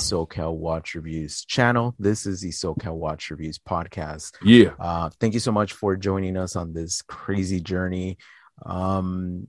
SoCal Watch Reviews channel. This is the SoCal Watch Reviews podcast. Yeah. Uh, thank you so much for joining us on this crazy journey. Um,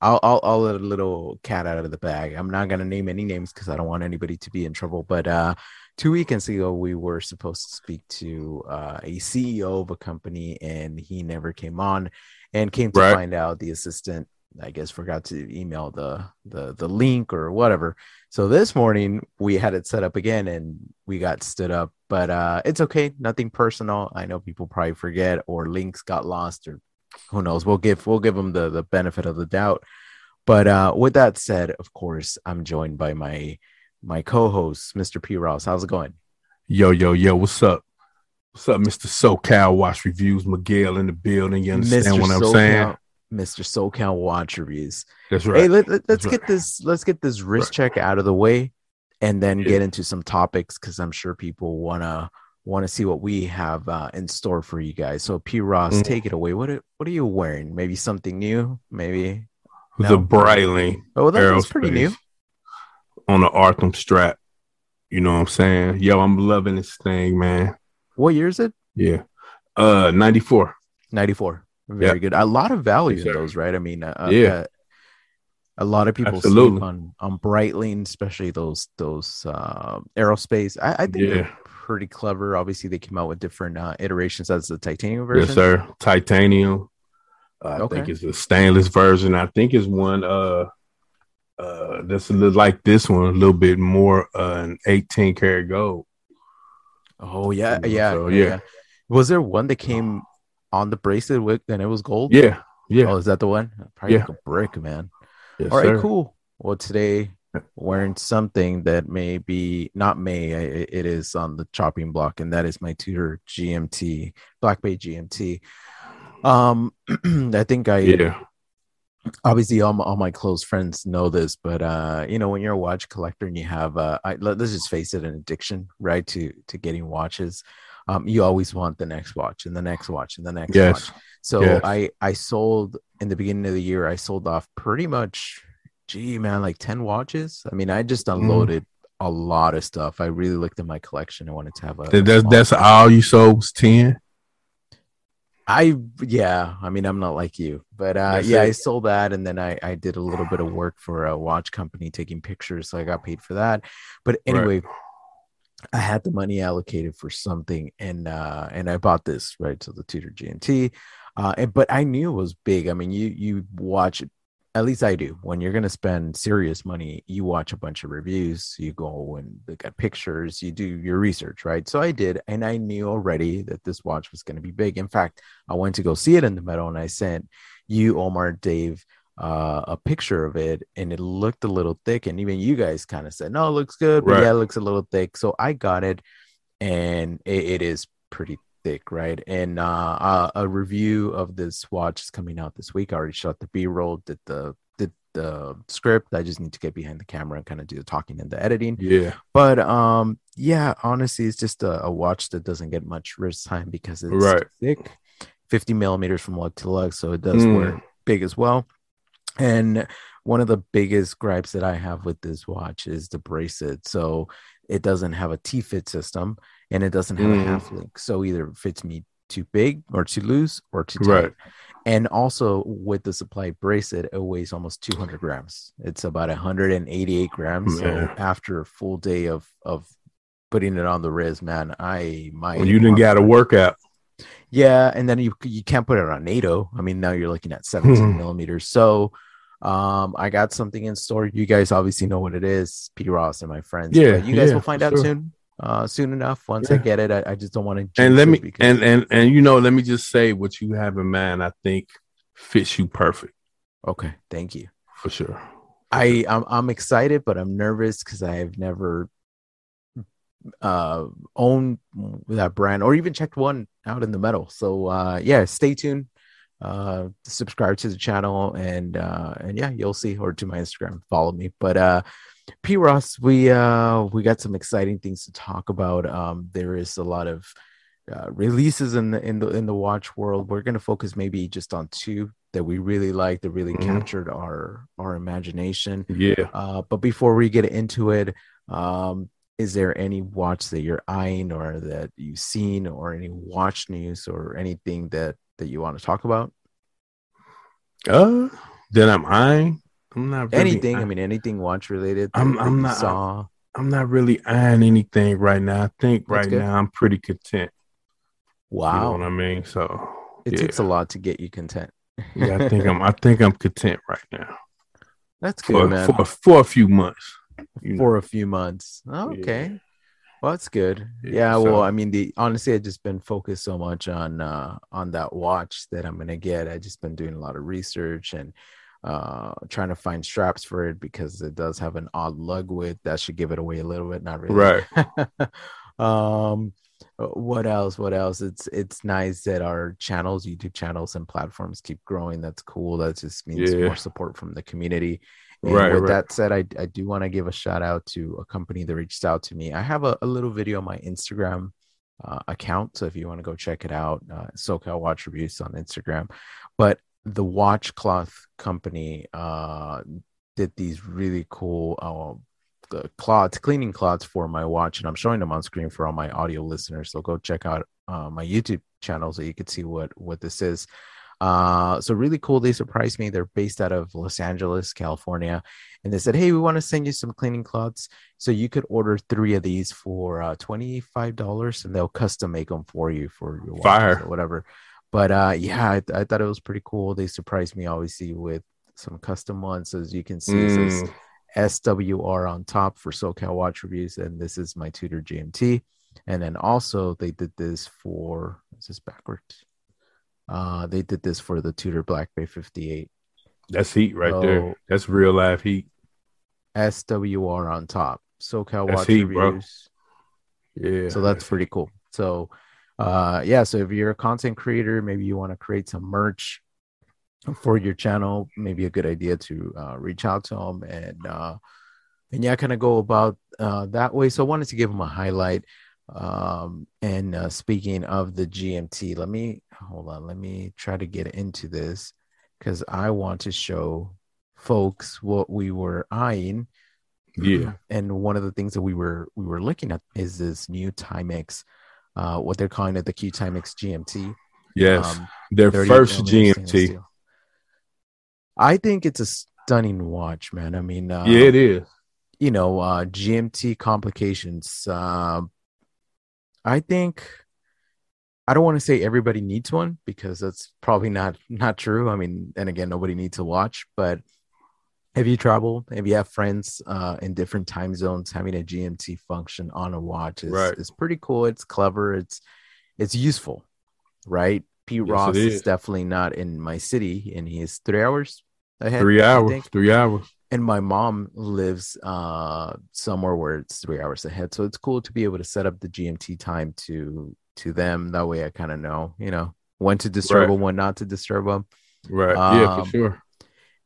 I'll, I'll, I'll let a little cat out of the bag. I'm not going to name any names because I don't want anybody to be in trouble. But uh, two weekends ago, we were supposed to speak to uh, a CEO of a company, and he never came on and came to Right. find out the assistant I guess forgot to email the the the link or whatever. So this morning we had it set up again and we got stood up, but uh it's okay, nothing personal. I know people probably forget or links got lost or who knows. We'll give we'll give them the the benefit of the doubt. But uh with that said, of course, I'm joined by my my co-host, Mr. P. Ross. How's it going? Yo, yo, yo, what's up? What's up, Mr. SoCal Watch Reviews? Miguel in the building. You understand what I'm SoCal saying? Mr. SoCal Watch Reviews. That's right. Hey, let, us get right. this let's get this wrist Right. check out of the way and then Yeah. get into some topics because I'm sure people wanna want to see what we have uh, in store for you guys. So P Ross, Mhm. take it away. What are, what are you wearing? Maybe something new? Maybe the no. Breitling oh that, that's pretty new. On the Arkham strap. You know what I'm saying? Yo, I'm loving this thing, man. What year is it? Yeah. Uh 94. 94. Very good. A lot of value in those, right? I mean, uh, Yeah. uh, a lot of people sleep on on Breitling, especially those those uh, aerospace. I, I think Yeah. they're pretty clever. Obviously, they came out with different uh, iterations as the titanium version. Yes, sir. Titanium. Uh, I think it's a stainless version. I think it's one uh uh that's a little like this one, a little bit more uh an 18 karat gold. Oh yeah, yeah, so, yeah, yeah. yeah. Was there one that came on the bracelet with and it was gold? Yeah, yeah. Oh, is that the one? Probably Yeah. like a brick, man. yes, All right, sir. cool. Well, today wearing something that may be not may it is on the chopping block, and that is my Tudor GMT Black Bay GMT. Um, I think I Yeah, obviously all my, all my close friends know this, but uh, you know when you're a watch collector and you have uh, I, let, us just face it, an addiction, right? To to getting watches. Um, you always want the next watch and the next watch and the next watch. yes, So Yes. I I sold in the beginning of the year. I sold off pretty much, gee man, like ten watches. I mean, I just Mm. unloaded a lot of stuff. I really looked at my collection. I wanted to have a. That- that's that's all you sold was 10. I yeah. I mean, I'm not like you, but uh, yeah, I sold that, and then I I did a little bit of work for a watch company taking pictures, so I got paid for that. But Right. I had the money allocated for something, and uh, and I bought this right, so the Tudor GMT. Uh, and, but I knew it was big. I mean, you you watch, at least I do. When you're gonna spend serious money, you watch a bunch of reviews, you go and look at pictures, you do your research, right? So I did, and I knew already that this watch was gonna be big. In fact, I went to go see it in the meadow, and I sent you, Omar, Dave, uh, a picture of it, and it looked a little thick. And even you guys kind of said, "No, it looks good," but Right. yeah, it looks a little thick. So I got it, and it, it is pretty thick, right? And uh, uh, a review of this watch is coming out this week. I already shot the B-roll, did the did the script. I just need to get behind the camera and kind of do the talking and the editing. Yeah, But um, yeah, honestly, it's just a, a watch that doesn't get much wrist time because it's Right. thick, 50 millimeters from lug to lug, so it does Mm. wear big as well. And one of the biggest gripes that I have with this watch is the bracelet. So it doesn't have a T-fit system and it doesn't have Mm. a half link. So either it fits me too big or too loose or too tight. Right. And also with the supply bracelet, it weighs almost 200 grams. It's about 188 grams. So after a full day of of putting it on the wrist, man, I might. when you didn't got a workout. Yeah, and then you you can't put it on NATO. I mean, now you're looking at 17 Hmm. millimeters. So um I got something in store. You guys obviously know what it is, P Ross and my friends. Yeah, but you guys yeah, will find out sure. soon. Uh soon enough. Once I get it, I, I just don't want to And let me and and and you know, let me just say what you have in mind. I think fits you perfect okay, thank you. for sure. I I'm, I'm excited, but I'm nervous because I have never uh owned that brand or even checked one out in the metal. So uh yeah, stay tuned. Uh subscribe to the channel and uh and yeah, you'll see or to my Instagram, follow me. But uh P Ross, we uh we got some exciting things to talk about. Um there is a lot of uh, releases in the in the in the watch world. We're gonna focus maybe just on two that we really liked that really Mhm. captured our our imagination. Yeah. Uh, but before we get into it, um, is there any watch that you're eyeing or that you've seen or any watch news or anything that that you want to talk about? Uh, that I'm eyeing. I'm not really anything? I mean, anything watch related? I'm- I'm not- Saw. I'm not really eyeing anything right now. I think That's right good. now I'm pretty content. You know Wow, what I mean? So it yeah. takes a lot to get you content. yeah, I think I'm I think I'm content right now. That's good, For man. for, for a few months. You know? for a few months. Oh, okay. Well, that's good. Yeah, Yeah, well, I mean, the honestly, I've just been focused so much on uh on that watch that I'm gonna get. I just been doing a lot of research and uh trying to find straps for it because it does have an odd lug width that should give it away a little bit. Not really, Right. um, uh, what else? What else? It's it's nice that our channels, YouTube channels, and platforms keep growing. That's cool. That just means Yeah. more support from the community. And Right, with right. that said, I, I do want to give a shout out to a company that reached out to me. I have a, a little video on my Instagram uh, account. So if you want to go check it out, uh, SoCal Watch Reviews on Instagram. But the watch cloth company uh, did these really cool uh, cloths, cleaning cloths for my watch. And I'm showing them on screen for all my audio listeners. So go check out uh, my YouTube channel so you can see what, what this is. Uh, so really cool. They surprised me. They're based out of Los Angeles, California, and they said, "Hey, we want to send you some cleaning cloths, so you could order three of these for uh, twenty five dollars, and they'll custom make them for you for your Fire. or whatever." But uh, yeah, I, I thought it was pretty cool. They surprised me, obviously, with some custom ones. As you can see, Mm, SWR on top for SoCal Watch Reviews, and this is my Tudor GMT. And then also they did this for is this backwards? Uh, they did this for the Tudor Black Bay 58 that's heat right So- there. That's real live heat. SWR on top. SoCal That's Watch heat, bro. Reviews. Yeah. So that's pretty cool. So uh yeah, so if you're a content creator, maybe you want to create some merch for your channel, maybe a good idea to uh, reach out to them and uh and yeah, kind of go about uh that way. So I wanted to give them a highlight. Um and uh speaking of the GMT, let me hold on, let me try to get into this because I want to show folks what we were eyeing yeah. and one of the things that we were we were looking at is this new Timex, uh, what they're calling it the Q Timex GMT. Yes. um, Their first GMT. I think it's a stunning watch, man. I mean, uh, yeah, it is. you know, uh, GMT complications. Um, I think I don't want to say everybody needs one because that's probably not not true. I mean, and again, nobody needs to watch, but if you travel, if you have friends uh, in different time zones, having a GMT function on a watch is, Right. is pretty cool. It's clever. It's it's useful, right? Pete Yes, Ross is. is. definitely not in my city, and he's three hours ahead. Three hours. Three hours. And my mom lives uh somewhere where it's three hours ahead so it's cool to be able to set up the gmt time to to them that way i kind of know you know when to disturb Right. them when not to disturb them Right. yeah, Um, for sure.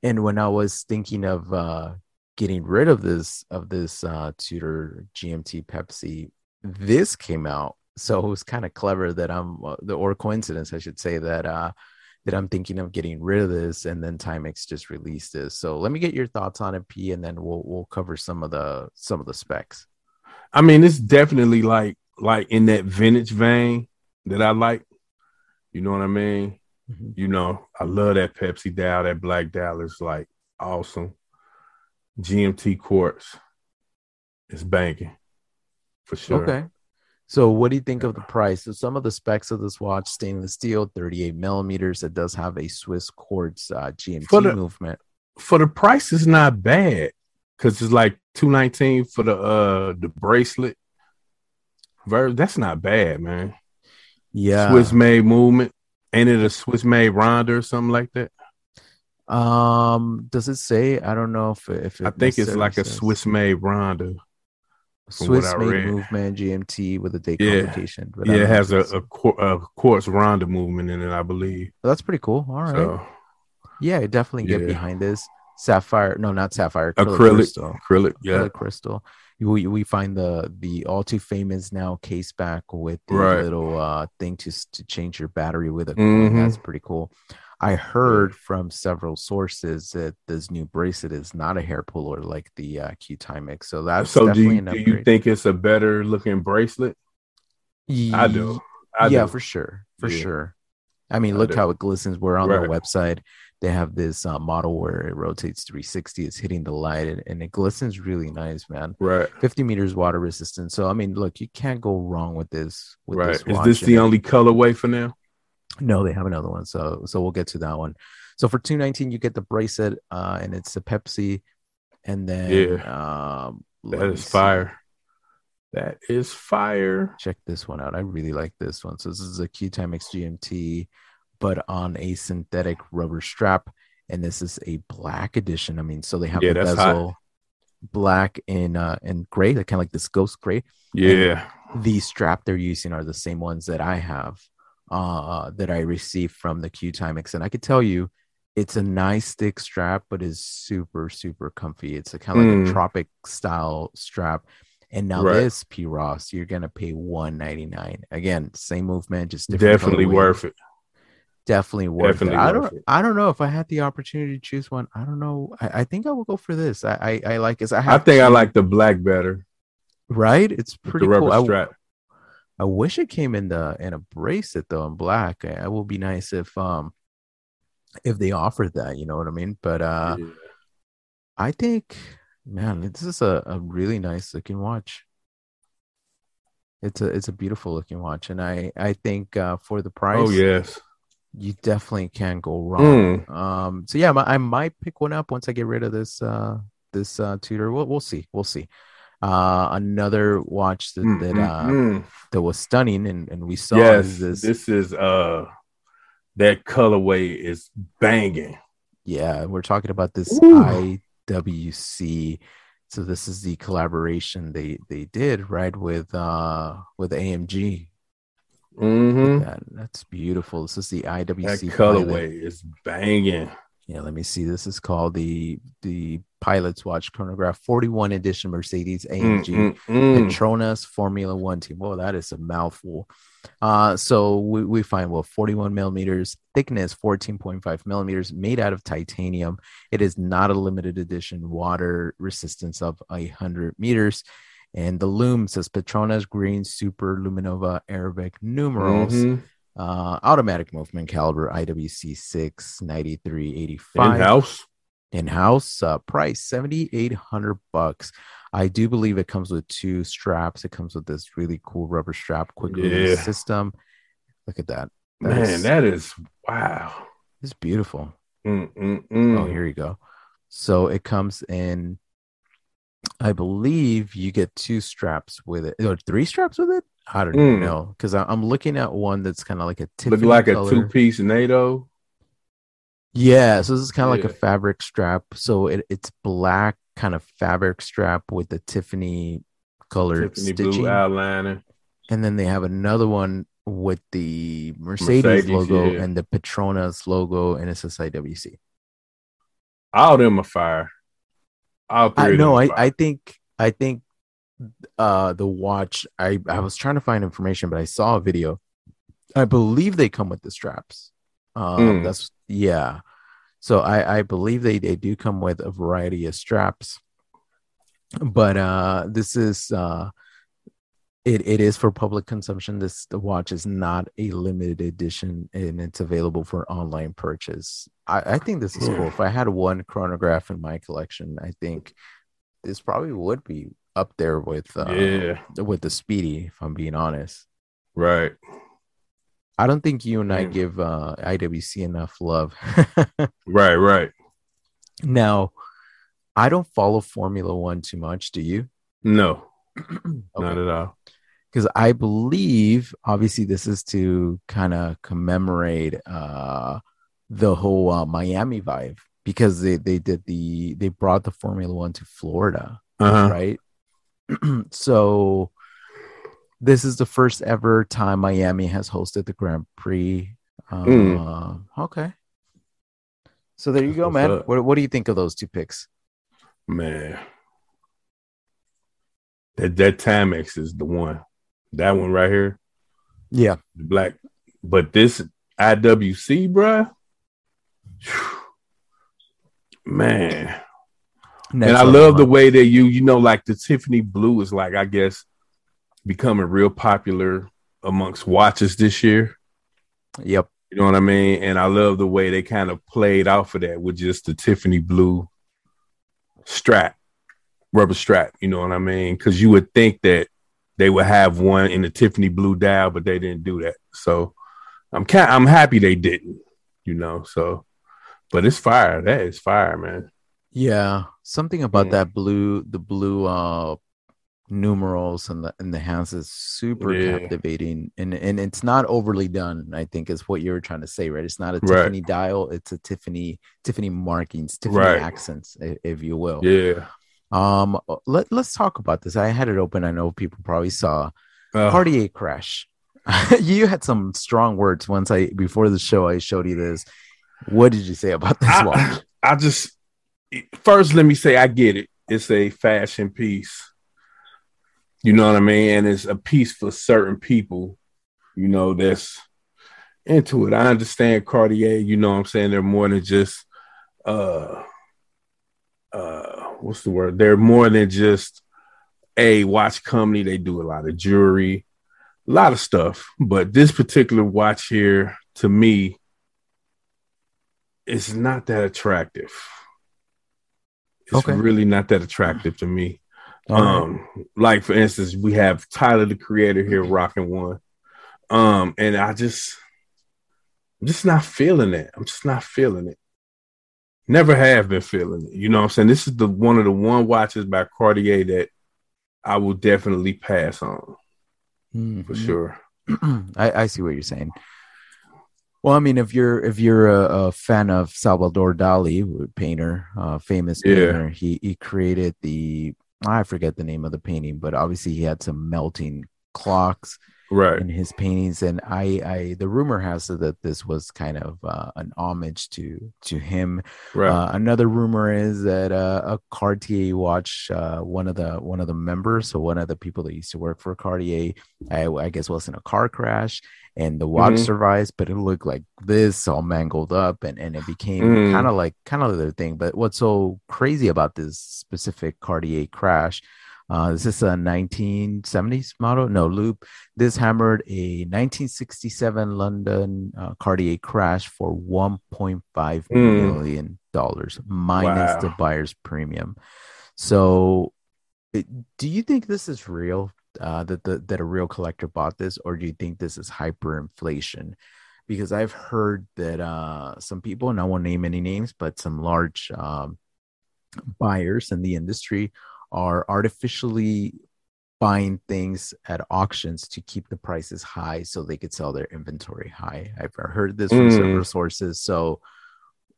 and when i was thinking of uh getting rid of this of this uh tudor gmt pepsi this came out so it was kind of clever that i'm uh, the or coincidence i should say that uh that i'm thinking of getting rid of this and then timex just released this so let me get your thoughts on it p and then we'll we'll cover some of the some of the specs I mean, it's definitely like like in that vintage vein that I like. You know what I mean? Mhm. You know, I love that Pepsi dial, that black dial is like awesome. GMT quartz is banking for sure. okay so what do you think of the price so some of the specs of this watch stainless steel 38 millimeters it does have a swiss quartz uh, gmt For the- movement For the price, it's not bad because it's like two nineteen for the uh the bracelet. Ver- that's not bad, man. yeah Swiss made movement. Ain't it a Swiss made Ronda or something like that? Um, does it say? I don't know if if I think it's like a Swiss made Ronda. Swiss made movement GMT with a day Yeah. complication. But Yeah, it has a, a, qu- a quartz Ronda movement in it, I believe. that's pretty cool. All right, So yeah, I definitely get Yeah. behind this. Sapphire, no, not sapphire. acrylic, crystal. acrylic, yeah, Acrylic crystal. We we find the the all too famous now case back with the Right. little uh thing to to change your battery with a Mhm. That's pretty cool. I heard from several sources that this new bracelet is not a hair puller like the uh, Q Timex. So that's so. Do you, do you think it's a better looking bracelet? I do. I yeah, do. for sure, for yeah. sure. I mean, look how it glistens. We're on right. their website. They have this uh, model where it rotates 360. It's hitting the light and, and, it glistens really nice, man. Right. 50 meters water resistant. So, I mean, look, you can't go wrong with this. With right. This Is this the only colorway for now? No, they have another one. So, so we'll get to that one. So for 219, you get the bracelet uh, and it's a Pepsi. And then, yeah, um, that is fire. That is fire. Check this one out. I really like this one. So this is a Q Timex GMT but on a synthetic rubber strap. And this is a black edition. I mean, so they have yeah, the bezel hot. black and uh and gray, that kind of like this ghost gray. Yeah. And the strap they're using are the same ones that I have uh that I received from the Q Timex. And I could tell you it's a nice thick strap, but is super, super comfy. It's a kind of mm. like a hmm. tropic style strap. And now right. this P Ross, you're gonna pay 199. Again, same movement, just definitely worth it definitely worth definitely it. I don't it. I don't know if I had the opportunity to choose one. I don't know. I, I think I will go for this. I I, I like this. I, I think two. I like the black better. Right? It's pretty the cool. Strap. I, I wish it came in the in a bracelet though in black. It will be nice if um if they offered that, you know what I mean? But uh yeah. I think man, this is a, a really nice looking watch. It's a it's a beautiful looking watch, and I I think uh, for the oh, price, oh yes, you definitely can't go wrong. Mm. Um, so yeah, I might pick one up once I get rid of this uh, this uh, Tudor. We'll, we'll see. We'll see. Uh, another watch that mm, that, mm, uh, mm, that was stunning and, and we saw yes, this. This is uh that colorway is banging. Yeah, we're talking about this Ooh. IWC. So this is the collaboration they they did right with uh with AMG Mm-hmm. That. That's beautiful. This is the IWC that colorway is banging. Yeah, let me see. This is called the the Pilot's Watch Chronograph 41 edition Mercedes AMG mm, mm, mm. Petronas Formula One team. Well, that is a mouthful. Uh, so we, we find well 41 millimeters thickness, 14.5 millimeters, made out of titanium. It is not a limited edition water resistance of a hundred meters. And the loom says Petronas Green Super Luminova Arabic numerals. Mm-hmm. Uh, automatic movement caliber IWC 6 9385 in-house? In-house uh, price 7800 bucks. I do believe it comes with two straps. It comes with this really cool rubber strap quick release yeah. system. Look at that, that man is, that is wow. It's beautiful. Mm-mm-mm. oh here you go. So it comes in I believe you get two straps with it, or three straps with it. I don't mm. know because I'm looking at one that's kind of like a Tiffany look like color. a two piece NATO. Yeah, so this is kind of yeah. like a fabric strap. So it, it's black kind of fabric strap with the Tiffany color Tiffany stitching. blue outliner. And then they have another one with the Mercedes, Mercedes logo yeah. and the Petronas logo, and it says IWC. All them are fire. I know. I, I think I think uh the watch. I I was trying to find information, but I saw a video. I believe they come with the straps. Um, mm. That's yeah. So I I believe they they do come with a variety of straps. But uh, this is uh, it, it is for public consumption. This the watch is not a limited edition and it's available for online purchase. I, I think this is cool. If I had one chronograph in my collection, I think this probably would be up there with uh, yeah with the speedy, if I'm being honest. Right. I don't think you and I give uh, IWC enough love. right, right. Now, I don't follow Formula One too much. Do you? No, okay. not at all because I believe obviously this is to kind of commemorate uh, the whole uh, Miami vibe because they they did the they brought the Formula One to Florida, uh-huh. right? so this is the first ever time Miami has hosted the Grand Prix. Uh, mm. Okay, so there you go, man. What what do you think of those two picks? Man, that that Timex is the one. That one right here. Yeah. The black. But this IWC, bruh. Man. Next and I love the way that you, you know, like the Tiffany blue is like, I guess, becoming real popular amongst watches this year. Yep. You know what I mean? And I love the way they kind of played off of that with just the Tiffany blue strap, rubber strap. You know what I mean? Because you would think that they would have one in the Tiffany blue dial, but they didn't do that. So I'm kind, I'm happy they didn't. You know, so but it's fire. That is fire, man. Yeah, something about yeah. that blue, the blue uh numerals and the and the hands is super yeah. captivating and and it's not overly done i think is what you were trying to say right it's not a right. tiffany dial it's a tiffany tiffany markings tiffany right. accents if you will yeah um let, let's talk about this. I had it open. I know people probably saw. Uh, cartier crash. You had some strong words once i before the show i showed you this. What did you say about this I, watch? I just first let me say i get it. It's a fashion piece. You know what I mean? And it's a piece for certain people, you know, that's into it. I understand Cartier, you know what I'm saying? They're more than just uh uh what's the word? They're more than just a watch company. They do a lot of jewelry, a lot of stuff. But this particular watch here, to me, is not that attractive. It's okay. really not that attractive to me. Um, like for instance, we have Tyler the Creator here rocking one. Um, and I just I'm just not feeling it. I'm just not feeling it. Never have been feeling it. You know what I'm saying? This is the one of the one watches by Cartier that I will definitely pass on. Mm-hmm. For sure. I, I see what you're saying. Well, I mean, if you're if you're a, a fan of Salvador Dali, painter, uh, famous painter, he he created the I forget the name of the painting, but obviously he had some melting clocks right in his paintings and i i the rumor has it that this was kind of uh, an homage to to him right uh, another rumor is that uh, a cartier watch uh, one of the one of the members so one of the people that used to work for cartier i, I guess was in a car crash and the watch mm-hmm. survives but it looked like this all mangled up and and it became mm. kind of like kind of the thing but what's so crazy about this specific cartier crash uh, is this a 1970s model? No, Loop. This hammered a 1967 London uh, Cartier crash for 1.5 mm. million dollars minus wow. the buyer's premium. So, it, do you think this is real? Uh, that the, that a real collector bought this, or do you think this is hyperinflation? Because I've heard that uh, some people, and I won't name any names, but some large um, buyers in the industry are artificially buying things at auctions to keep the prices high so they could sell their inventory high. I've heard this from mm. several sources. So,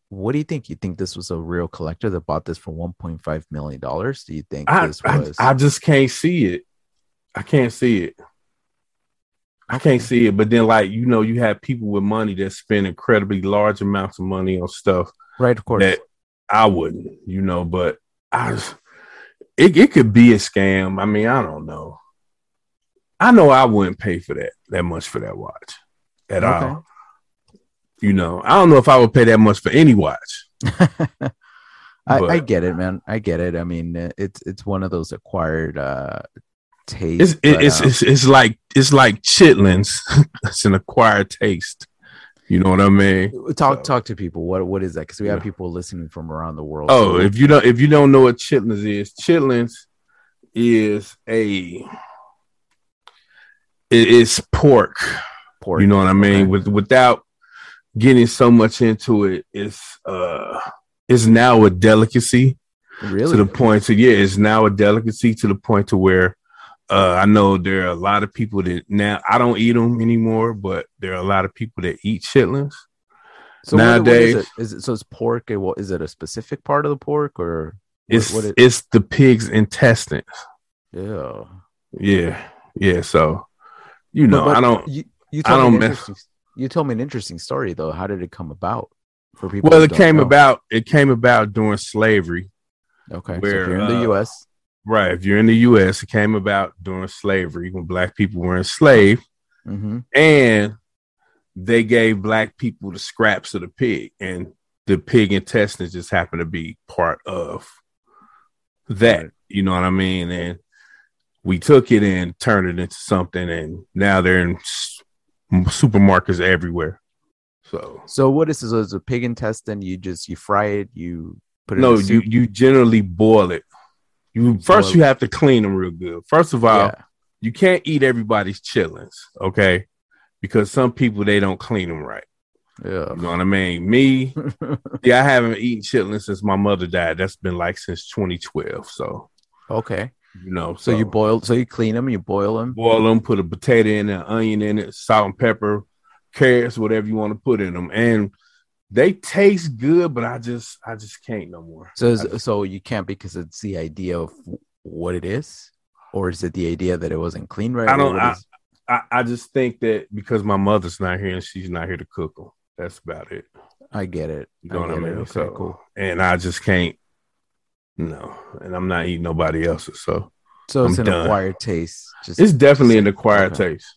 what do you think? You think this was a real collector that bought this for 1.5 million dollars? Do you think I, this was? I, I, just can't see it. I can't see it. I can't see it. But then, like you know, you have people with money that spend incredibly large amounts of money on stuff. Right, of course. That I wouldn't, you know. But I, just, it, it could be a scam. I mean, I don't know. I know I wouldn't pay for that that much for that watch at okay. all. You know, I don't know if I would pay that much for any watch. I, I, get it, man. I get it. I mean, it's it's one of those acquired uh tastes. It's it's, um, it's, it's like it's like chitlins. it's an acquired taste. You know what I mean? Talk so. talk to people. What what is that? Because we have people listening from around the world. Oh, if you don't if you don't know what chitlins is, chitlins is a it is pork. Pork. You know what I mean? Okay. With without getting so much into it, it's uh it's now a delicacy. Really? To the point to yeah, it's now a delicacy to the point to where uh, I know there are a lot of people that now I don't eat them anymore, but there are a lot of people that eat chitlins. So nowadays, what, what is, it? is it so? It's pork. Well, is it a specific part of the pork or it's what, it, it's the pig's intestines? Yeah, yeah, yeah. So you know, but, but I don't. You, you told I don't mess. You told me an interesting story though. How did it come about for people? Well, it came know? about. It came about during slavery. Okay, where so in the uh, U.S. Right. If you're in the U.S., it came about during slavery when black people were enslaved, mm-hmm. and they gave black people the scraps of the pig. And the pig intestines just happen to be part of that. Right. You know what I mean? And we took it and turned it into something, and now they're in supermarkets everywhere. So, so what is this? It's a pig intestine. You just you fry it. You put it. No, you you generally boil it. You first you have to clean them real good. First of all, yeah. you can't eat everybody's chitlins, okay? Because some people they don't clean them right. Yeah, you know what I mean. Me, yeah, I haven't eaten chitlins since my mother died. That's been like since 2012. So, okay, you know. So, so you boil, so you clean them, you boil them, boil them, put a potato in it, onion in it, salt and pepper, carrots, whatever you want to put in them, and they taste good, but I just, I just can't no more. So, just, so you can't because it's the idea of what it is, or is it the idea that it wasn't clean right? I don't. I, I, I just think that because my mother's not here and she's not here to cook them. That's about it. I get it. You know I what I mean? Okay, so cool. And I just can't. No, and I'm not eating nobody else's. So, so it's I'm an done. acquired taste. Just it's definitely an acquired okay. taste.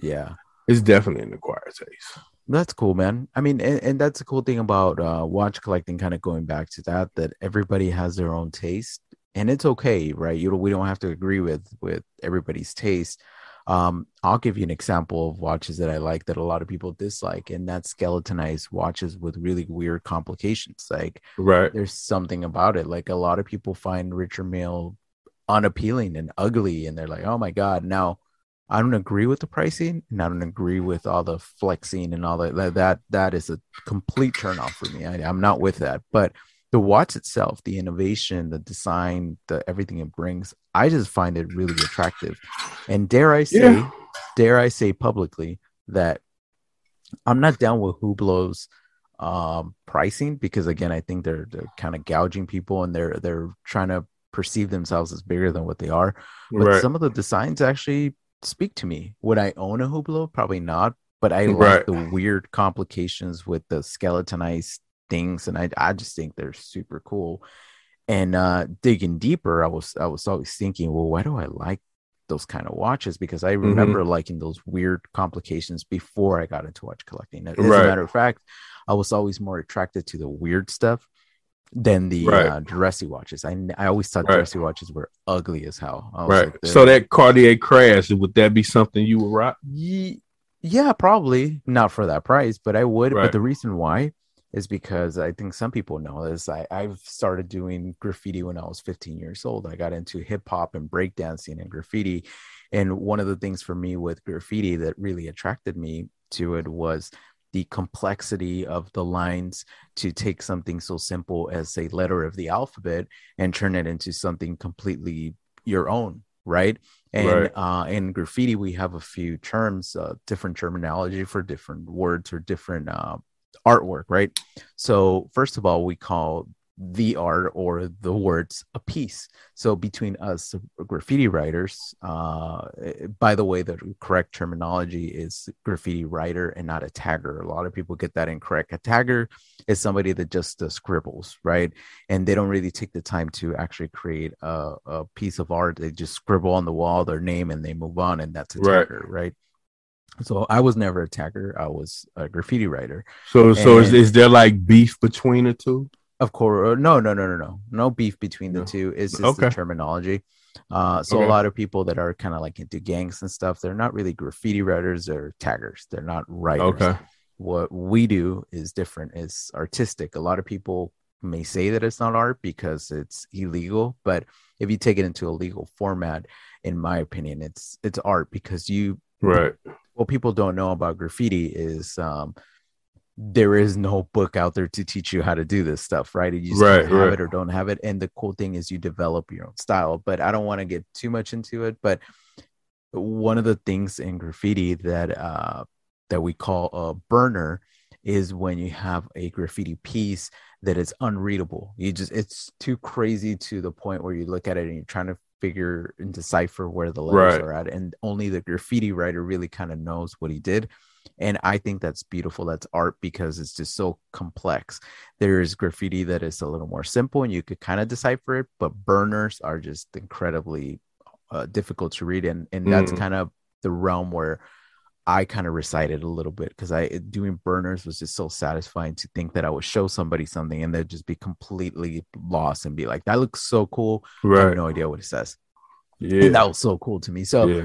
Yeah, it's definitely an acquired taste. That's cool, man. I mean, and, and that's the cool thing about uh, watch collecting. Kind of going back to that, that everybody has their own taste, and it's okay, right? You know, we don't have to agree with with everybody's taste. Um, I'll give you an example of watches that I like that a lot of people dislike, and that's skeletonized watches with really weird complications. Like, right, there's something about it. Like, a lot of people find Richard Mille unappealing and ugly, and they're like, "Oh my god!" Now, I don't agree with the pricing, and I don't agree with all the flexing and all that. That that is a complete turnoff for me. I, I'm not with that, but the watch itself, the innovation, the design, the everything it brings, I just find it really attractive. And dare I say, yeah. dare I say publicly that I'm not down with Hublot's um, pricing because again, I think they're they're kind of gouging people and they're they're trying to perceive themselves as bigger than what they are. But right. some of the designs actually speak to me. Would I own a Hublot? Probably not. But I like the weird complications with the skeletonized things, and I I just think they're super cool. And uh, digging deeper, I was I was always thinking, well, why do I like those kind of watches? Because I mm-hmm. remember mm-hmm. liking those weird complications before I got into watch collecting. As right. a matter of fact, I was always more attracted to the weird stuff than the right. uh, dressy watches. I, I always thought right. dressy watches were ugly as hell. Right. Like, so that Cartier crash, would that be something you would rock? Yeah, probably not for that price, but I would. Right. But the reason why is because I think some people know this. I, I've started doing graffiti when I was 15 years old. I got into hip hop and breakdancing and graffiti. And one of the things for me with graffiti that really attracted me to it was the complexity of the lines to take something so simple as a letter of the alphabet and turn it into something completely your own right and right. Uh, in graffiti we have a few terms uh, different terminology for different words or different uh, artwork, right? So, first of all, we call the art or the words a piece. So, between us graffiti writers, uh, by the way, the correct terminology is graffiti writer and not a tagger. A lot of people get that incorrect. A tagger is somebody that just uh, scribbles, right? And they don't really take the time to actually create a, a, piece of art. They just scribble on the wall their name and they move on, and that's a tagger, right? right? So I was never a tagger. I was a graffiti writer. So, so is, is there like beef between the two? Of course, no, no, no, no, no, no beef between the no. two. Is just okay. the terminology. Uh, so okay. a lot of people that are kind of like into gangs and stuff, they're not really graffiti writers or taggers. They're not writers. Okay. What we do is different. It's artistic. A lot of people may say that it's not art because it's illegal, but if you take it into a legal format, in my opinion, it's it's art because you right what people don't know about graffiti is um, there is no book out there to teach you how to do this stuff, right? You just right, have right. it or don't have it. And the cool thing is you develop your own style. But I don't want to get too much into it. But one of the things in graffiti that uh, that we call a burner is when you have a graffiti piece that is unreadable. You just it's too crazy to the point where you look at it and you're trying to figure and decipher where the letters right. are at and only the graffiti writer really kind of knows what he did and i think that's beautiful that's art because it's just so complex there's graffiti that is a little more simple and you could kind of decipher it but burners are just incredibly uh, difficult to read and and that's mm. kind of the realm where I kind of recited a little bit because I doing burners was just so satisfying to think that I would show somebody something and they'd just be completely lost and be like, "That looks so cool." I have no idea what it says. Yeah, And that was so cool to me. So yeah,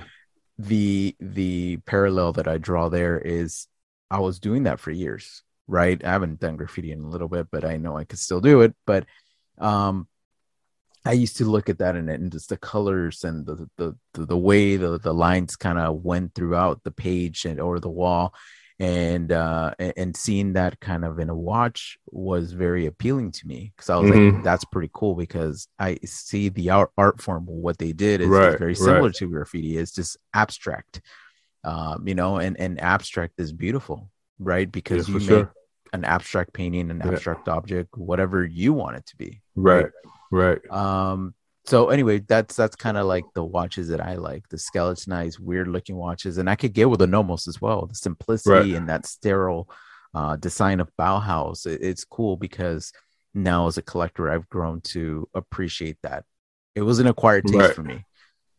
the the parallel that I draw there is I was doing that for years, right? I haven't done graffiti in a little bit, but I know I could still do it. But um I used to look at that and, and just the colors and the the the, the way the, the lines kind of went throughout the page and or the wall and uh and, seeing that kind of in a watch was very appealing to me because I was like Mhm. that's pretty cool because I see the art, art form what they did is, Right, very similar right. to graffiti it's just abstract um you know and and abstract is beautiful right because for you make sure. an abstract painting an Yeah. abstract object whatever you want it to be Right, right. um so anyway that's that's kind of like the watches that i like the skeletonized weird looking watches and i could get with the nomos as well the simplicity Right. and that sterile uh design of bauhaus it- it's cool because now as a collector i've grown to appreciate that it was an acquired taste Right. for me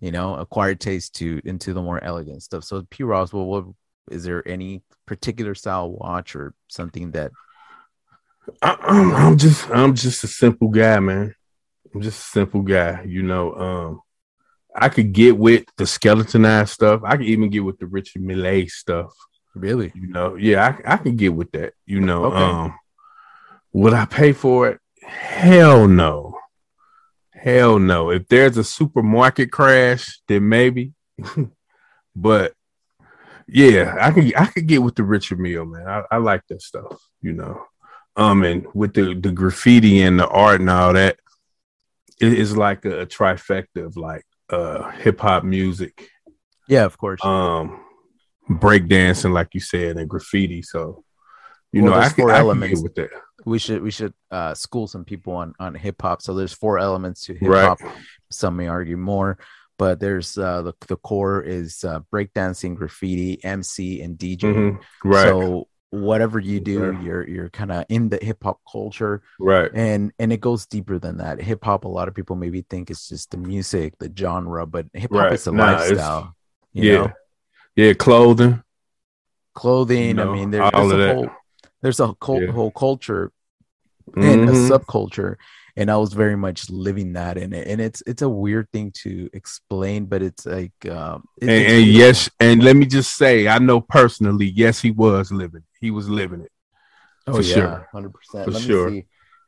you know acquired taste to into the more elegant stuff so p roswell what is there any particular style watch or something that I, I'm, I'm just I'm just a simple guy, man. I'm just a simple guy. You know, um, I could get with the skeletonized stuff. I could even get with the Richard Mille stuff. really You know, yeah, I, I can get with that. You know, Okay. um, would I pay for it? Hell no, hell no. If there's a supermarket crash, then maybe. but yeah, I can I could get with the Richard Mille, man. I, I like that stuff. You know, um, and with the the graffiti and the art and all that, it is like a, a trifecta of like uh hip hop music. Yeah of course. Um breakdancing like you said and graffiti. So you Well, know I can, four I can elements. get with that. We should we should uh school some people on on hip hop so there's four elements to hip right. Hop some may argue more but there's uh the, the core is uh breakdancing graffiti mc and dj Mhm. right. So whatever you do you're you're kind of in the hip hop culture right and and it goes deeper than that hip hop a lot of people maybe think it's just the music the genre but hip hop Right. is a Nah, lifestyle you yeah know yeah clothing clothing You i mean there, there's a that. whole there's a cult, Yeah. whole culture and a Mhm. subculture and i was very much living that in it and it's it's a weird thing to explain but it's like um and, it's, and yes and let me just say i know personally yes he was living he was living it. Oh yeah sure. 100% For let sure. me see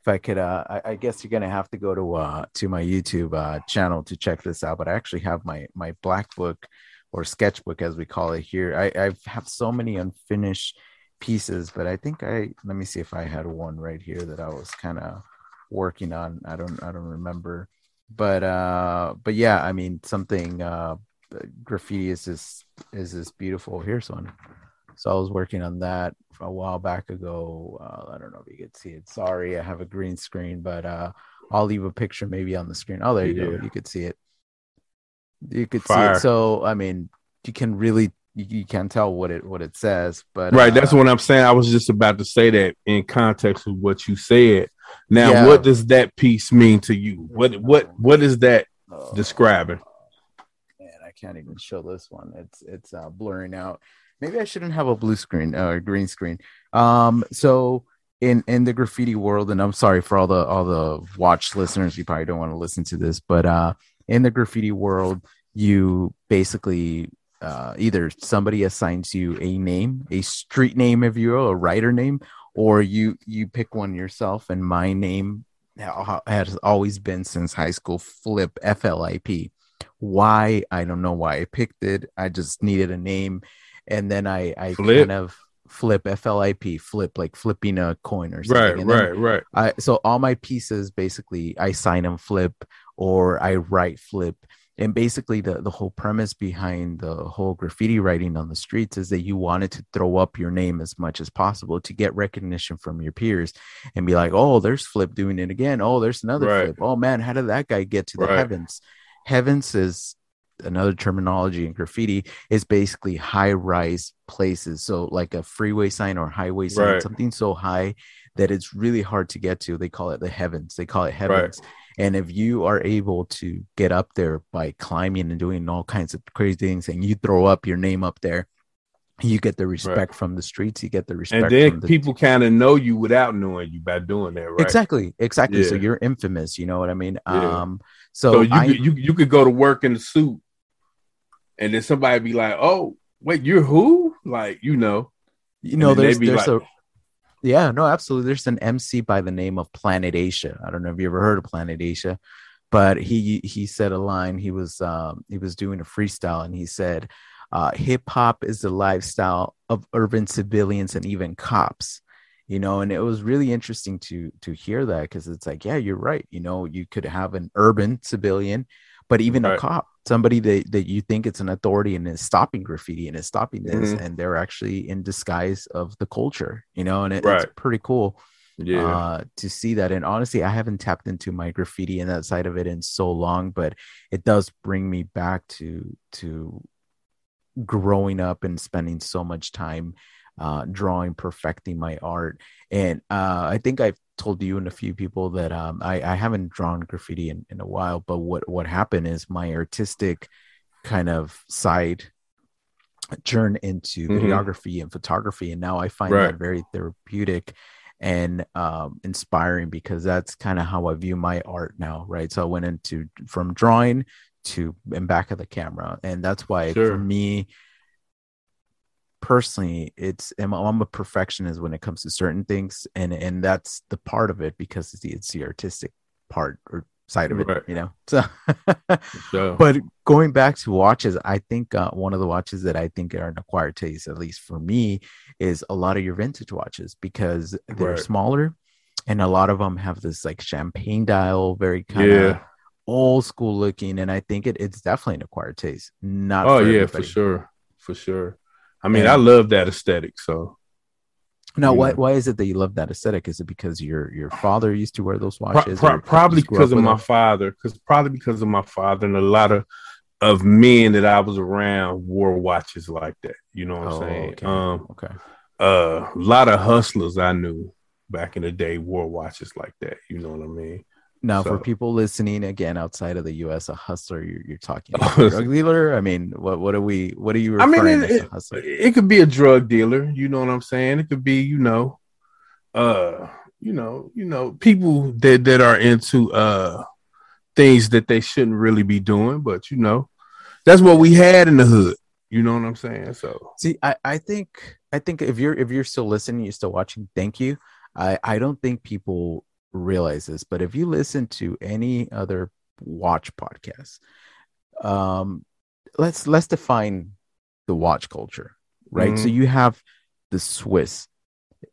if i could uh I, I guess you're gonna have to go to uh to my youtube uh channel to check this out but i actually have my my black book or sketchbook as we call it here. I i have so many unfinished pieces but i think i let me see if i had one right here that i was kind of working on i don't i don't remember. But uh but yeah i mean something uh graffiti is just is this beautiful. Here's one. So i was working on that a while back ago. Uh, i don't know if you could see it. Sorry i have a green screen but uh i'll leave a picture maybe on the screen. Oh there you Yeah. go. you could see it. You could see it. So i mean you can really you, you can tell what it what it says but right that's uh, what i'm saying. I was just about to say that in context of what you said now Yeah. what does that piece mean to you? What what what is that uh, describing? Man i can't even show this one. It's it's uh blurring out. Maybe i shouldn't have a blue screen or uh green screen. Um so in in the graffiti world and i'm sorry for all the all the watch listeners you probably don't want to listen to this but uh in the graffiti world you basically uh either somebody assigns you a name a street name if you will a writer name or you you pick one yourself and my name has always been since high school flip flip why? I don't know why i picked it. I just needed a name. And then i i Flip? kind of flip flip flip like flipping a coin or something. Right right right. I so all my pieces basically I sign them flip or I write flip. And basically the, the whole premise behind the whole graffiti writing on the streets is that you wanted to throw up your name as much as possible to get recognition from your peers and be like, oh, there's flip doing it again. Oh, there's another Right. flip. Oh man, how did that guy get to the Right. heavens? Heavens is another terminology in graffiti is basically high rise places. So like a freeway sign or highway sign, Right. something so high that it's really hard to get to. They call it the heavens. They call it heavens. And if you are able to get up there by climbing and doing all kinds of crazy things and you throw up your name up there, you get the respect right. from the streets you get the respect and then the people kind of know you without knowing you by doing that right exactly exactly yeah. so you're infamous you know what i mean yeah. um so, so you, I, could, you you could go to work in a suit and then somebody be like oh wait you're who like you know you know there's there's like, a yeah no absolutely. There's an mc by the name of planet asia. I don't know if you ever heard of planet asia but he he said a line he was um he was doing a freestyle and he said uh, hip hop is the lifestyle of urban civilians and even cops you know and it was really interesting to to hear that because it's like yeah you're right. You know you could have an urban civilian but even right. a cop somebody that, that you think it's an authority and is stopping graffiti and is stopping this mm-hmm. and they're actually in disguise of the culture you know and it, right. it's pretty cool yeah. Uh, to see that and honestly i haven't tapped into my graffiti and that side of it in so long but it does bring me back to to growing up and spending so much time uh, drawing, perfecting my art. And uh, I think I've told you and a few people that um, I, I, haven't drawn graffiti in, in a while. But what what happened is my artistic kind of side turned into mm-hmm. videography and photography, and now I find right. that very therapeutic and um, inspiring because that's kind of how I view my art now, right? So I went into from drawing to and back of the camera and that's why sure. for me personally it's I'm, I'm, a perfectionist when it comes to certain things and and that's the part of it because it's the, it's the artistic part or side of it right. you know so sure. but going back to watches i think uh, one of the watches that i think are an acquired taste at least for me is a lot of your vintage watches because they're right. smaller and a lot of them have this like champagne dial very kind of yeah old school looking, and I think it, it's definitely an acquired taste. Not oh yeah, everybody. for sure, for sure. I mean, I love that aesthetic. So now, why why is it that you love that aesthetic? Is it because your your father used to wear those watches? Pro- pro- probably because of my them? father. Because probably because of my father and a lot of of men that I was around wore watches like that. You know what I'm oh, saying? Okay. Um, okay. Uh, a lot of hustlers I knew back in the day wore watches like that. You know what I mean? Now, so. for people listening again outside of the U.S., a hustler you're, you're talking about drug dealer. I mean, what what are we? What are you? I mean, it, it, it, could be a drug dealer. You know what I'm saying? It could be, you know, uh, you know, you know, people that that are into uh things that they shouldn't really be doing, but you know, that's what we had in the hood. You know what I'm saying? So see, I I think I think if you're if you're still listening, you're still watching. Thank you. I I don't think people realize this, but if you listen to any other watch podcast, um, let's let's define the watch culture, right? Mm-hmm. So you have the Swiss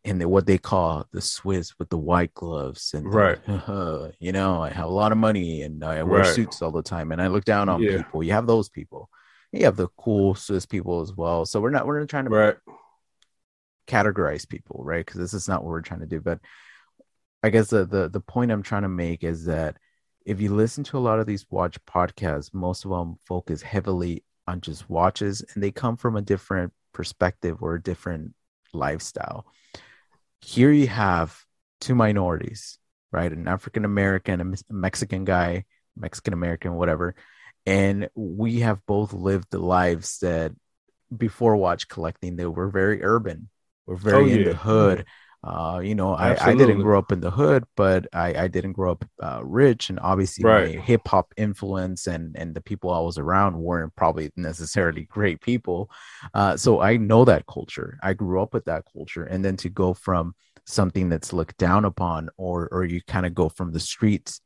and the, what they call the Swiss with the white gloves and right, uh, you know, I have a lot of money and I wear right. suits all the time and I look down on yeah. people. You have those people. You have the cool Swiss people as well. So we're not we're not trying to right. categorize people, right? Because this is not what we're trying to do, but I guess the, the the point I'm trying to make is that if you listen to a lot of these watch podcasts, most of them focus heavily on just watches and they come from a different perspective or a different lifestyle. Here you have two minorities, right? An African American, a Mexican guy, Mexican American, whatever. And we have both lived the lives that before watch collecting, they were very urban. We're very oh, yeah. in the hood. Uh, you know, I, I, didn't grow up in the hood, but I, I didn't grow up uh, rich, and obviously right. my hip hop influence and and the people I was around weren't probably necessarily great people. Uh, so I know that culture. I grew up with that culture, and then to go from something that's looked down upon, or or you kind of go from the streets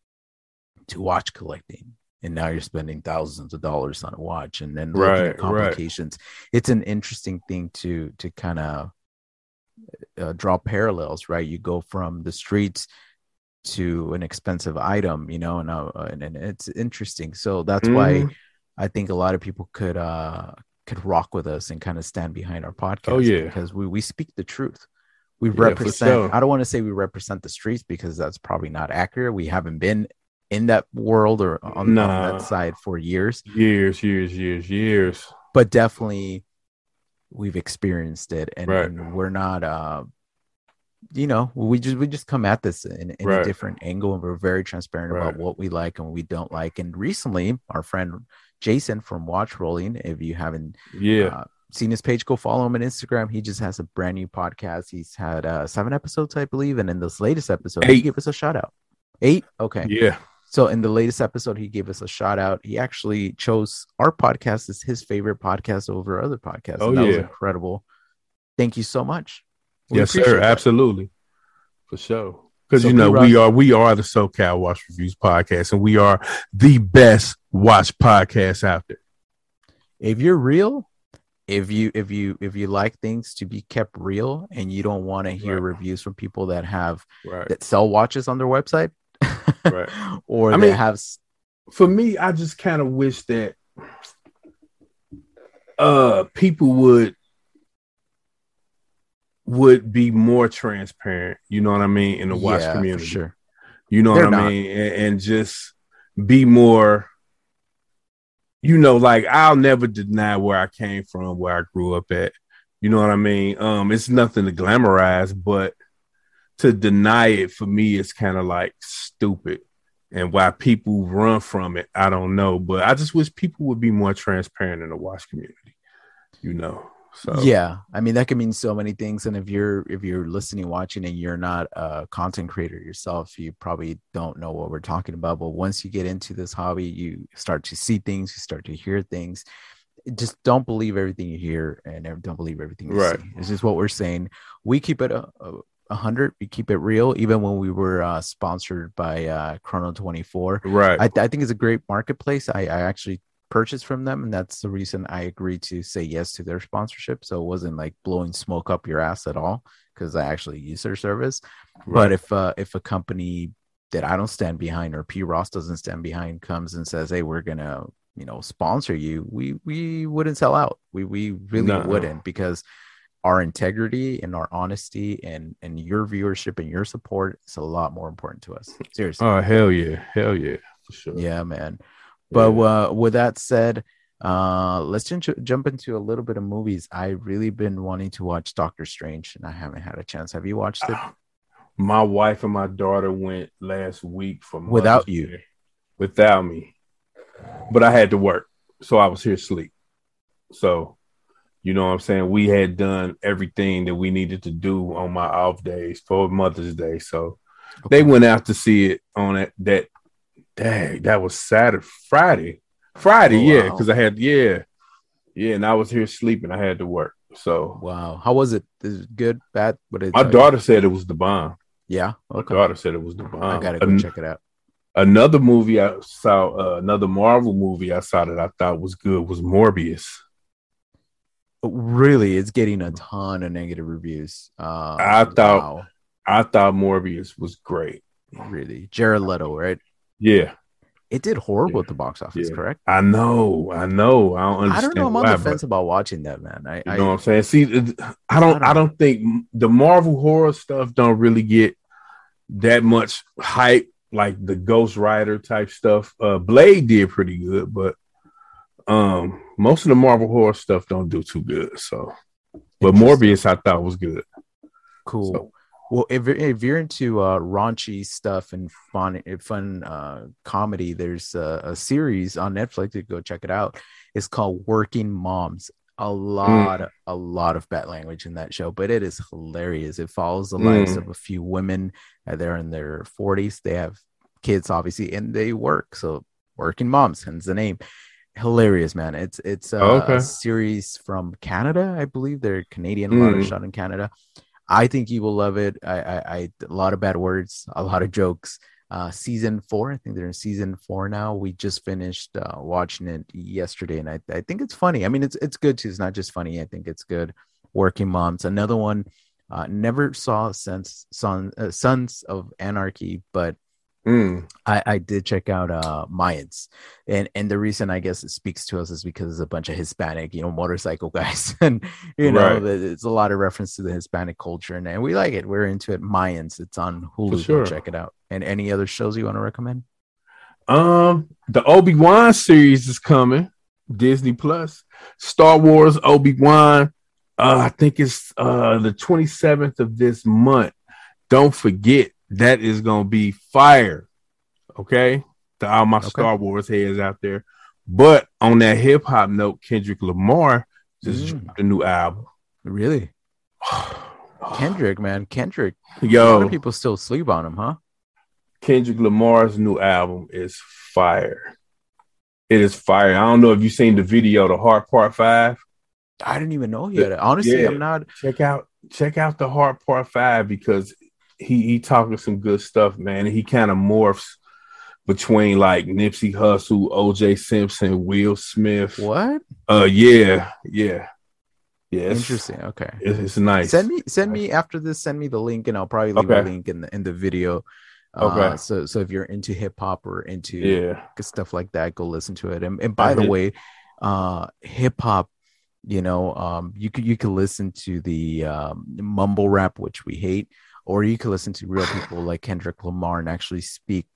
to watch collecting, and now you're spending thousands of dollars on a watch, and then right, complications. Right. It's an interesting thing to to kind of uh, draw parallels, right? You go from the streets to an expensive item, you know, and, uh, and, and it's interesting. So that's mm. why mm-hmm. I think a lot of people could uh could rock with us and kind of stand behind our podcast. Oh yeah, because we we speak the truth. We yeah, represent. Sure. I don't want to say we represent the streets because that's probably not accurate. We haven't been in that world or on, nah. on that side for years. Years, years, years, years. But definitely we've experienced it and, right. and we're not uh you know we just we just come at this in, in right. a different angle and we're very transparent right. about what we like and what we don't like and recently our friend jason from watch rolling if you haven't yeah uh, seen his page, go follow him on Instagram. He just has a brand new podcast. He's had uh, seven episodes, I believe, and in this latest episode, Eight. he gave us a shout out. Eight, okay, yeah. So in the latest episode, he gave us a shout out. He actually chose our podcast as his favorite podcast over other podcasts. Oh, that yeah. was incredible. Thank you so much. We yes, sir. That. Absolutely. For sure. Because so you know, we are we are the SoCal Watch Reviews podcast, and we are the best watch podcast out there. If you're real, if you if you if you like things to be kept real and you don't want to hear right. reviews from people that have right. that sell watches on their website right. or I mean, have for me i just kind of wish that uh people would would be more transparent you know what i mean in the watch yeah, community sure you know They're what i mean and, and just be more you know, like I'll never deny where I came from, where I grew up at. You know what I mean? Um, it's nothing to glamorize, but to deny it for me is kind of like stupid. And why people run from it, I don't know. But I just wish people would be more transparent in the watch community, you know. So yeah, I mean that can mean so many things. And if you're if you're listening, watching, and you're not a content creator yourself, you probably don't know what we're talking about. But once you get into this hobby, you start to see things, you start to hear things. Just don't believe everything you hear, and don't believe everything you right. see. This is what we're saying. We keep it a, a, a hundred. We keep it real, even when we were uh, sponsored by uh, Chrono24. Right. I, I think it's a great marketplace. I, I actually purchased from them and that's the reason i agreed to say yes to their sponsorship so it wasn't like blowing smoke up your ass at all because i actually use their service right. but if uh if a company that i don't stand behind or p ross doesn't stand behind comes and says hey we're gonna you know sponsor you we we wouldn't sell out we we really no. wouldn't because our integrity and our honesty and and your viewership and your support is a lot more important to us. Seriously. Oh hell yeah. Hell yeah. For sure. Yeah man. But uh, with that said, uh, let's jump into a little bit of movies. I really been wanting to watch Doctor Strange, and I haven't had a chance. Have you watched it? Uh, my wife and my daughter went last week for without you, without me, but I had to work, so I was here asleep. So, you know what I'm saying? We had done everything that we needed to do on my off days for Mother's Day, so okay. they went out to see it on it that Dang, that was Saturday, Friday, Friday, oh, yeah, because I had yeah, yeah, and I was here sleeping. I had to work. So wow, how was it? Is it good, bad? What My daughter you? said it was the bomb. Yeah, okay. My daughter said it was the bomb. I gotta go An- check it out. Another movie I saw, uh, another Marvel movie I saw that I thought was good was Morbius. Really, it's getting a ton of negative reviews. Uh, I thought, wow. I thought Morbius was great. Really, Jared Leto, right? Yeah. It did horrible yeah. at the box office, yeah. correct? I know, I know. I don't understand. I don't know. I'm on the fence about watching that, man. I, you I, know what I'm saying? See, I don't, I don't think the Marvel horror stuff don't really get that much hype like the Ghost Rider type stuff. Uh, Blade did pretty good, but um, most of the Marvel horror stuff don't do too good. So, but Morbius I thought was good. Cool. So, well, if you're, if you're into uh, raunchy stuff and fun, fun uh, comedy, there's a, a, series on Netflix. You go check it out. It's called Working Moms. A lot, mm. a lot of bad language in that show, but it is hilarious. It follows the mm. lives of a few women. Uh, they're in their 40s. They have kids, obviously, and they work. So, Working Moms, hence the name. Hilarious, man. It's it's uh, okay. a series from Canada, I believe. They're Canadian, mm. a lot of shot in Canada I think you will love it. I, I, I a lot of bad words, a lot of jokes. Uh, season four, I think they're in season four now. We just finished uh, watching it yesterday, and I, I think it's funny. I mean, it's it's good too. It's not just funny. I think it's good. Working Moms, another one. Uh, never saw Sons Son, uh, Sons of Anarchy, but Mm. I, I did check out uh Mayans, and and the reason I guess it speaks to us is because it's a bunch of Hispanic, you know, motorcycle guys, and you know, right. it's a lot of reference to the Hispanic culture, and, and we like it. We're into it. Mayans, it's on Hulu. Sure. Check it out. And any other shows you want to recommend? Um, the Obi Wan series is coming, Disney Plus. Star Wars Obi Wan. Uh, I think it's uh the twenty seventh of this month. Don't forget that is gonna be fire. Okay, to all my okay. Star Wars heads out there. But on that hip hop note, Kendrick Lamar just Mm. dropped a new album. Really? Kendrick, man. Kendrick. Yo, people still sleep on him, huh? Kendrick Lamar's new album is fire. It is fire. I don't know if you've seen the video, the Heart Part Five. I didn't even know he had it. Honestly, Yeah. I'm not. Check out check out the Heart Part Five because he he talking some good stuff, man. And he kind of morphs between like Nipsey Hussle, OJ Simpson, Will Smith. What? Uh, yeah, yeah, yeah. Interesting. Okay. It's, it's nice. Send me, send me after this. Send me the link, and I'll probably leave a link in the in the video. Uh, Okay. So, so if you're into hip hop or into Yeah, stuff like that, go listen to it. And, and by the Mhm. way, uh, hip hop, you know, um, you could you could listen to the um, mumble rap, which we hate, or you could listen to real people like Kendrick Lamar and actually speak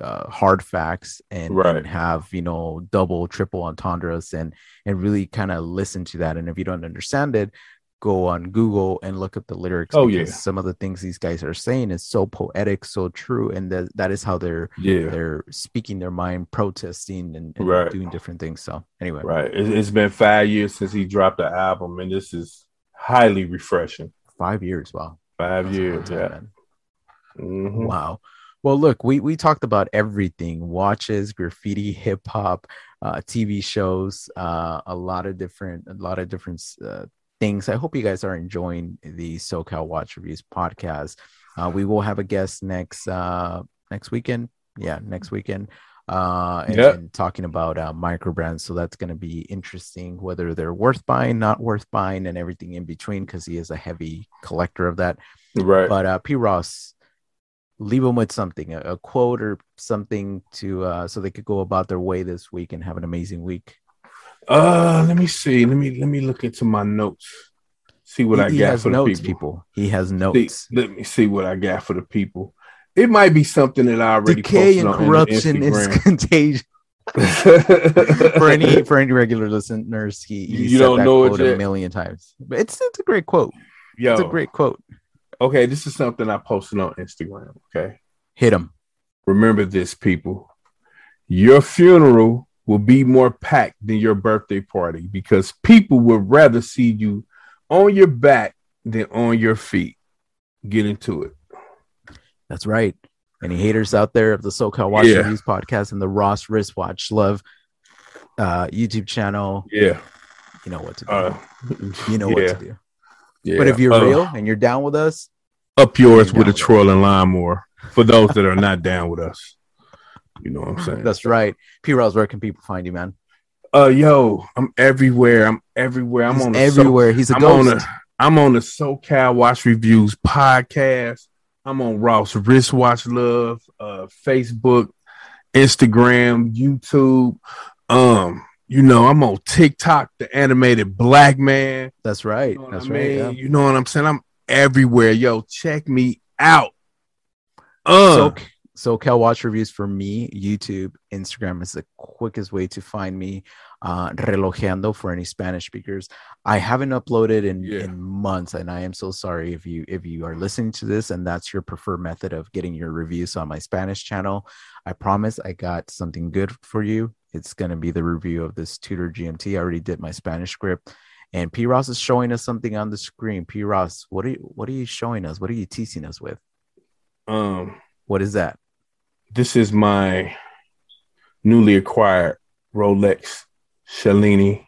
uh, hard facts and, Right. and have you know double, triple entendres and and really kind of listen to that. And if you don't understand it, go on Google and look up the lyrics. Oh, yeah. some of the things these guys are saying is so poetic, so true, and that that is how they're yeah, they're speaking their mind, protesting and, and Right. doing different things. So anyway, right. It, it's been five years since he dropped the album, and this is highly refreshing. five years. Wow. Five That's a years, time, yeah. man. Mhm. Wow. Well, look, we we talked about everything: watches, graffiti, hip hop, uh, TV shows, uh, a lot of different, a lot of different uh, things. I hope you guys are enjoying the SoCal Watch Reviews podcast. Uh, we will have a guest next uh, next weekend. Yeah, next weekend. Uh, and, Yeah. and talking about uh, micro brands. So that's going to be interesting, whether they're worth buying, not worth buying, and everything in between, because he is a heavy collector of that. Right. But uh, P. Ross, leave them with something, a, a quote or something to uh, so they could go about their way this week and have an amazing week. Uh, let me see. Let me let me look into my notes. See what he, I got for notes, the people. people. He has See, notes. let me see what I got for the people. It might be something that I already Decay and corruption is contagious. for any for any regular listeners, he, he You don't know it a million times. But it's it's a great quote. Yo, It's a great quote. okay, this is something I posted on Instagram. Okay, Hit him. remember this, people. Your funeral will be more packed than your birthday party because people would rather see you on your back than on your feet. Get into it. That's right. Any haters out there of the SoCal Watch Yeah. Reviews podcast and the Ross Wristwatch Love uh, YouTube channel, Yeah. you know what to do. Uh, you know yeah, what to do. yeah. But if you're Uh, real and you're down with us, up yours with a with trolling lawnmower for those that are not down with us. You know what I'm saying? that's right. P Ross, where can people find you, man? Uh, yo, I'm everywhere. I'm everywhere. I'm He's on the everywhere. He's a I'm on ghost. the I'm on the SoCal Watch Reviews podcast. I'm on Ross Wristwatch Love, uh, Facebook, Instagram, YouTube. Um, you know, I'm on TikTok, the animated black man. That's right. You know That's I right. mean? yeah. You know what I'm saying? I'm everywhere. Yo, check me out. Uh, So, SoCal Watch Reviews for me, YouTube, Instagram is the quickest way to find me. Uh, Relojeando for any Spanish speakers. I haven't uploaded in, Yeah. in months, and I am so sorry if you if you are listening to this and that's your preferred method of getting your reviews on my Spanish channel. I promise I got something good for you. It's gonna be the review of this Tudor GMT. I already did my Spanish script, and P Ross is showing us something on the screen. P Ross, what are you what are you showing us? What are you teasing us with? um, What is that? this is my newly acquired Rolex Cellini.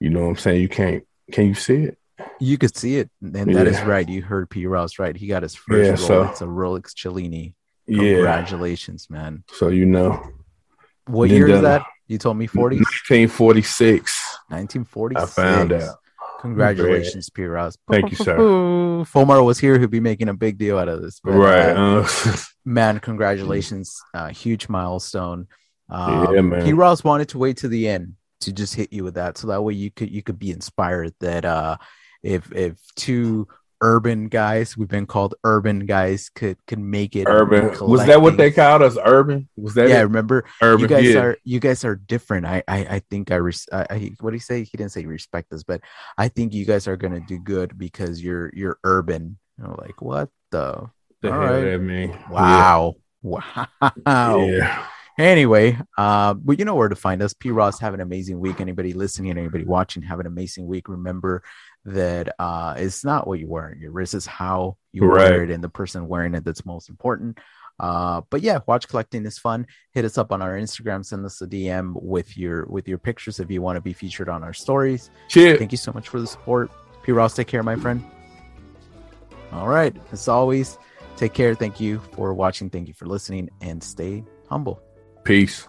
You know what I'm saying? You can't. Can you see it? You could see it, and that is Yeah. right. You heard P. Ross right. He got his first Yeah, so- Rolex, a Rolex Cellini. Yeah. Congratulations, man. So you know, What Then year is that? You told me 40s? 1946. 1946. I found out. Congratulations, P. Ross. Thank you, sir. Fomar was here He'd be making a big deal out of this. but, Right. Uh, man, congratulations. Uh, huge milestone. Um, Yeah, man. P. Ross wanted to wait to the end to just hit you with that. So that way you could you could be inspired that uh if if two urban guys, we've been called urban guys, could could make it urban. Was that what they called us? Urban? Was that yeah, it? remember urban? you guys yeah. are you guys are different. I I, I think I, res- I, I what do you say? He didn't say respect us, but I think you guys are gonna do good because you're you're urban. You know, like what the the hell right. that mean? wow wow. Yeah. Anyway, uh, but you know where to find us. P Ross, have an amazing week. Anybody listening, anybody watching, have an amazing week. Remember that uh, it's not what you wear your wrist, is how you Right. wear it and the person wearing it that's most important. Uh, but yeah, watch collecting is fun. Hit us up on our Instagram, send us a DM with your with your pictures if you want to be featured on our stories. Cheers. Thank you so much for the support. P Ross, take care, my friend. All right. As always, take care. Thank you for watching. Thank you for listening and stay humble. Peace.